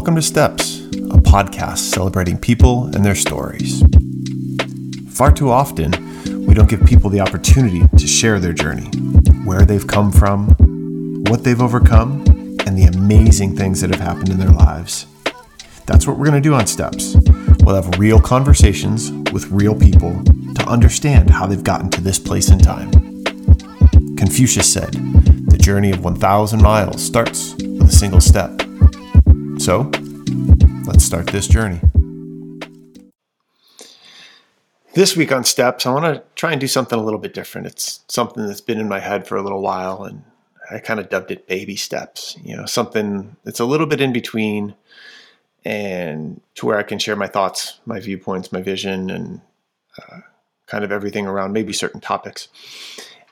Welcome to Steps, a podcast celebrating people and their stories. Far too often, we don't give people the opportunity to share their journey, where they've come from, what they've overcome, and the amazing things that have happened in their lives. That's what we're going to do on Steps. We'll have real conversations with real people to understand how they've gotten to this place in time. Confucius said, The journey of 1,000 miles starts with a single step. So, let's start this journey. This week on Steps, I want to try and do something a little bit different. It's something that's been in my head for a little while, and I kind of dubbed it baby steps. You know, something that's a little bit in between and to where I can share my thoughts, my viewpoints, my vision, and uh, kind of everything around maybe certain topics.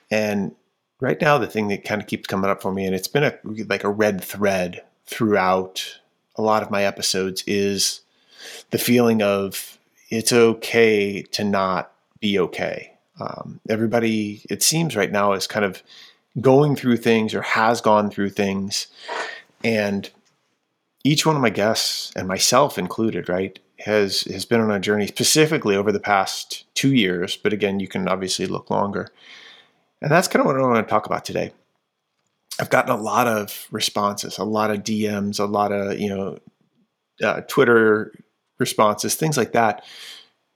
And right now, the thing that kind of keeps coming up for me, and it's been a like a red thread throughout a lot of my episodes is the feeling of it's okay to not be okay. Um, everybody, it seems right now, is kind of going through things or has gone through things. And each one of my guests, and myself included, right, has has been on a journey specifically over the past two years. But again, you can obviously look longer. And that's kind of what I want to talk about today. I've gotten a lot of responses, a lot of DMs, a lot of you know uh, Twitter responses, things like that,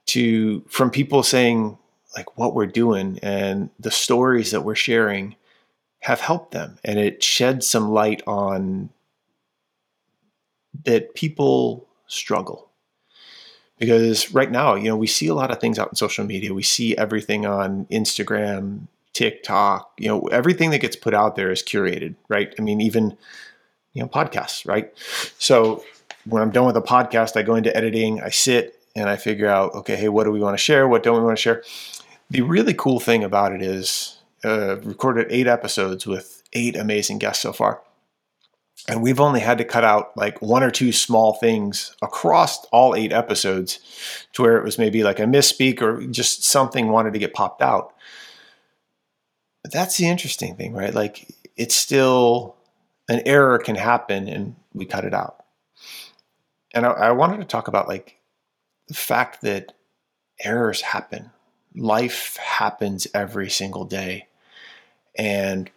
to from people saying like what we're doing and the stories that we're sharing have helped them, and it sheds some light on that people struggle. Because right now you know we see a lot of things out in social media. We see everything on instagram TikTok, you know, everything that gets put out there is curated, right? I mean, even, you know, podcasts, right? So when I'm done with a podcast, I go into editing, I sit and I figure out, okay, hey, what do we want to share? What don't we want to share? The really cool thing about it is uh, recorded eight episodes with eight amazing guests so far. And we've only had to cut out like one or two small things across all eight episodes to where it was maybe like a misspeak or just something wanted to get popped out. But that's the interesting thing, right? Like it's still an error can happen and we cut it out. And I, I wanted to talk about like the fact that errors happen. Life happens every single day. And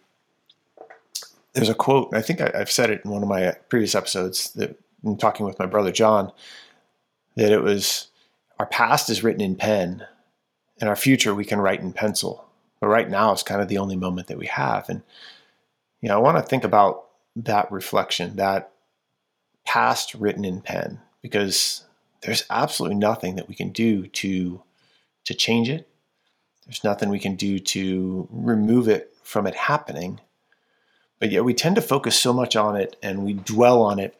there's a quote, I think I, have said it in one of my previous episodes that I'm talking with my brother John, that it was our past is written in pen and our future we can write in pencil. But right now is kind of the only moment that we have. And, you know, I want to think about that reflection, that past written in pen, because there's absolutely nothing that we can do to to change it. There's nothing we can do to remove it from it happening. But yet we tend to focus so much on it and we dwell on it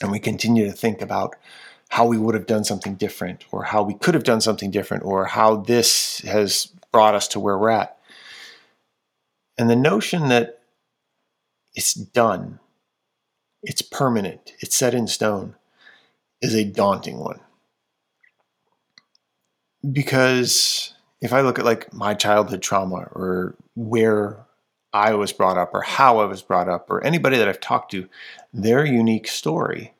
and we continue to think about how we would have done something different or how we could have done something different or how this has brought us to where we're at. And the notion that it's done, it's permanent, it's set in stone, is a daunting one. Because if I look at like my childhood trauma or where I was brought up or how I was brought up or anybody that I've talked to, their unique story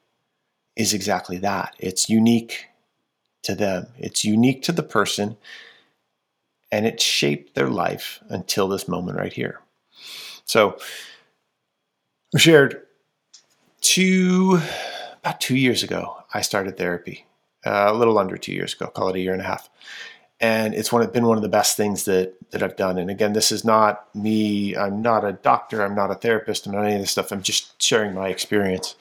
is exactly that. It's unique to them, it's unique to the person, and it shaped their life until this moment right here. So, I shared two, about two years ago, I started therapy. Uh, a little under two years ago, call it a year and a half. And it's one, been one of the best things that, that I've done. And again, this is not me. I'm not a doctor. I'm not a therapist. I'm not any of this stuff. I'm just sharing my experience.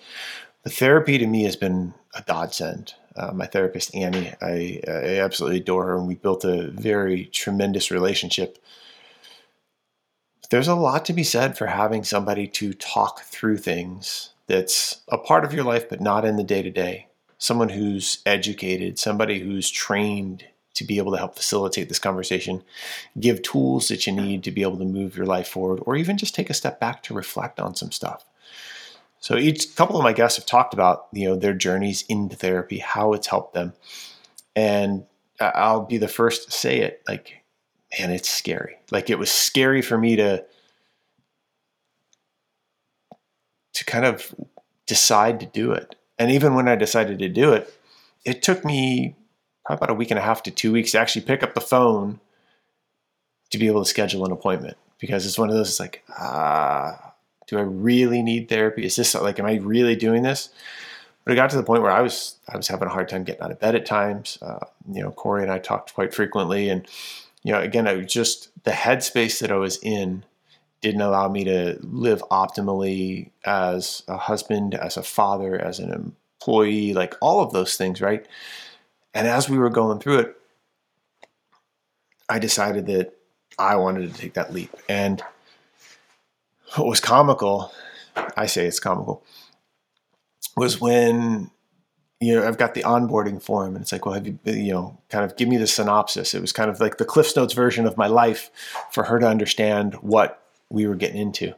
The therapy to me has been a godsend uh, my therapist Annie. I, I, absolutely adore her, and we built a very tremendous relationship. There's a lot to be said for having somebody to talk through things that's a part of your life, but not in the day to day. Someone who's educated, somebody who's trained to be able to help facilitate this conversation, give tools that you need to be able to move your life forward, or even just take a step back to reflect on some stuff. So each couple of my guests have talked about you know their journeys into therapy, how it's helped them, and I'll be the first to say it. Like, man, it's scary. Like it was scary for me to to kind of decide to do it. And even when I decided to do it, it took me probably about a week and a half to two weeks to actually pick up the phone to be able to schedule an appointment because it's one of those, it's like, ah, do I really need therapy? Is this like, am I really doing this? But it got to the point where I was, I was having a hard time getting out of bed at times. Uh, you know, Corey and I talked quite frequently and, you know, again, I was just the headspace that I was in didn't allow me to live optimally as a husband, as a father, as an employee, like all of those things, right? And as we were going through it, I decided that I wanted to take that leap. And what was comical, I say it's comical, was when you know, I've got the onboarding form and it's like, well, have you, you know, kind of give me the synopsis. It was kind of like the Cliffs Notes version of my life for her to understand what we were getting into.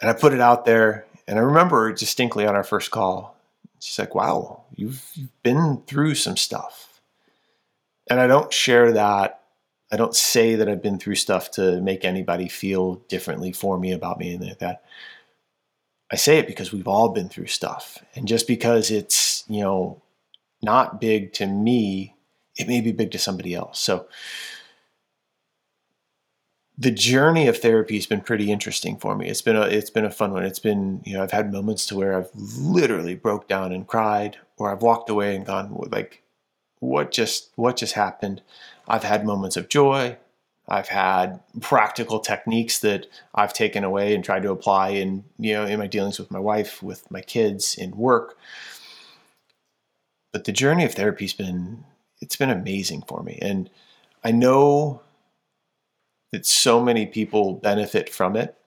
And I put it out there and I remember distinctly on our first call, she's like, wow, you've, you've been through some stuff. And I don't share that. I don't say that I've been through stuff to make anybody feel differently for me about me, and like that. I say it because we've all been through stuff. And just because it's, you know, not big to me, it may be big to somebody else. So the journey of therapy has been pretty interesting for me. It's been a it's been a fun one. It's been, you know, I've had moments to where I've literally broke down and cried or I've walked away and gone like what just what just happened? I've had moments of joy. I've had practical techniques that I've taken away and tried to apply in you know in my dealings with my wife, with my kids, in work. But the journey of therapy's been it's been amazing for me, and I know that so many people benefit from it,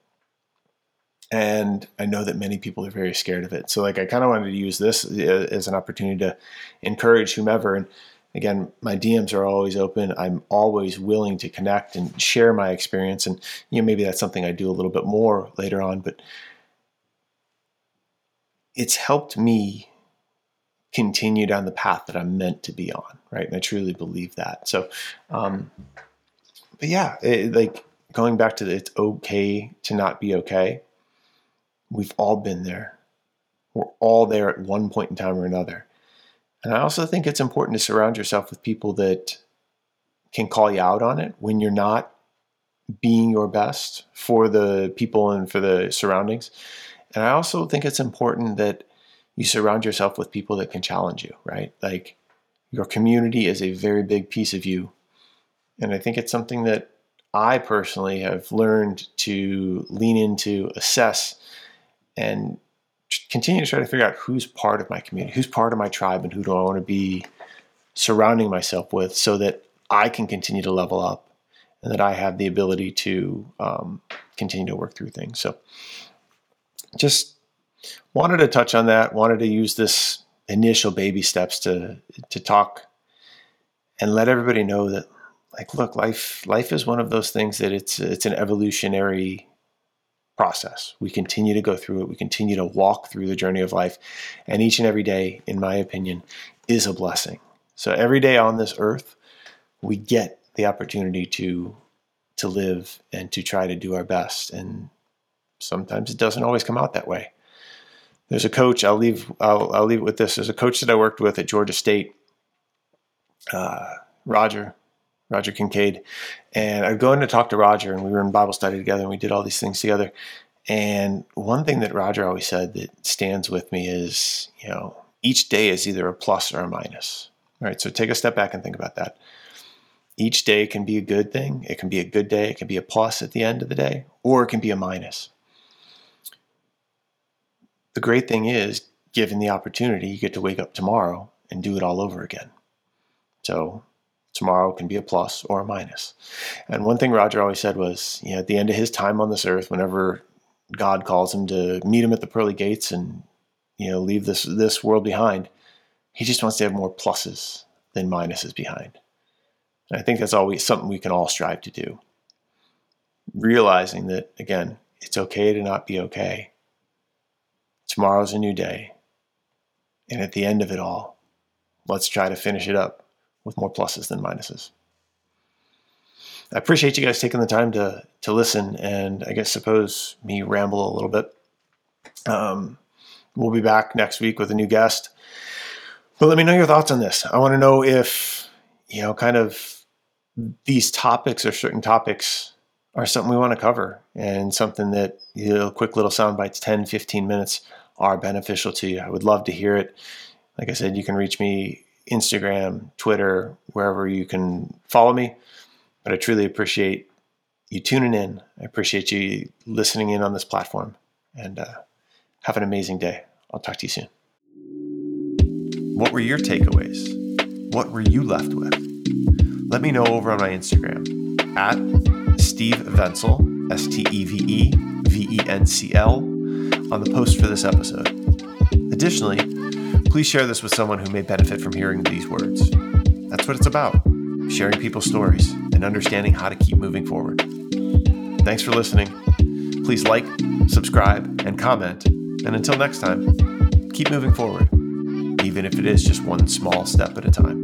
and I know that many people are very scared of it. So like I kind of wanted to use this uh, as an opportunity to encourage whomever and again, my DMs are always open. I'm always willing to connect and share my experience. And you know, maybe that's something I do a little bit more later on, but it's helped me continue down the path that I'm meant to be on, right? And I truly believe that. So, um, but yeah, it, like going back to the, it's okay to not be okay. We've all been there. We're all there at one point in time or another. And I also think it's important to surround yourself with people that can call you out on it when you're not being your best for the people and for the surroundings. And I also think it's important that you surround yourself with people that can challenge you, right? Like your community is a very big piece of you. And I think it's something that I personally have learned to lean into, assess, and continue to try to figure out who's part of my community, who's part of my tribe, and who do I want to be surrounding myself with so that I can continue to level up and that I have the ability to um, continue to work through things. So just wanted to touch on that, wanted to use this initial baby steps to to talk and let everybody know that like look life life is one of those things that it's it's an evolutionary process. We continue to go through it. We continue to walk through the journey of life. And each and every day, in my opinion, is a blessing. So every day on this earth, we get the opportunity to to live and to try to do our best. And sometimes it doesn't always come out that way. There's a coach. I'll leave. I'll, I'll leave it with this. There's a coach that I worked with at Georgia State, uh, Roger. Roger Kincaid. And I'd go in to talk to Roger, and we were in Bible study together, and we did all these things together. And one thing that Roger always said that stands with me is, you know, each day is either a plus or a minus. All right, So take a step back and think about that. Each day can be a good thing. It can be a good day. It can be a plus at the end of the day, or it can be a minus. The great thing is, given the opportunity, you get to wake up tomorrow and do it all over again. So tomorrow can be a plus or a minus. And one thing Roger always said was, you know, at the end of his time on this earth, whenever God calls him to meet him at the pearly gates and you know leave this this world behind, he just wants to have more pluses than minuses behind. And I think that's always something we can all strive to do. Realizing that again, it's okay to not be okay. Tomorrow's a new day. And at the end of it all, let's try to finish it up with more pluses than minuses. I appreciate you guys taking the time to to listen, and I guess suppose me ramble a little bit. Um, we'll be back next week with a new guest. But let me know your thoughts on this. I want to know if, you know, kind of these topics or certain topics are something we want to cover and something that, you know, quick little sound bites, 10, 15 minutes are beneficial to you. I would love to hear it. Like I said, you can reach me Instagram, Twitter, wherever you can follow me. But I truly appreciate you tuning in. I appreciate you listening in on this platform. And uh, have an amazing day. I'll talk to you soon. What were your takeaways? What were you left with? Let me know over on my Instagram at Steve Vencl, S T E V E V E N C L, on the post for this episode. Additionally, please share this with someone who may benefit from hearing these words. That's what it's about sharing people's stories and understanding how to keep moving forward. Thanks for listening. Please like, subscribe, and comment. And until next time, keep moving forward, even if it is just one small step at a time.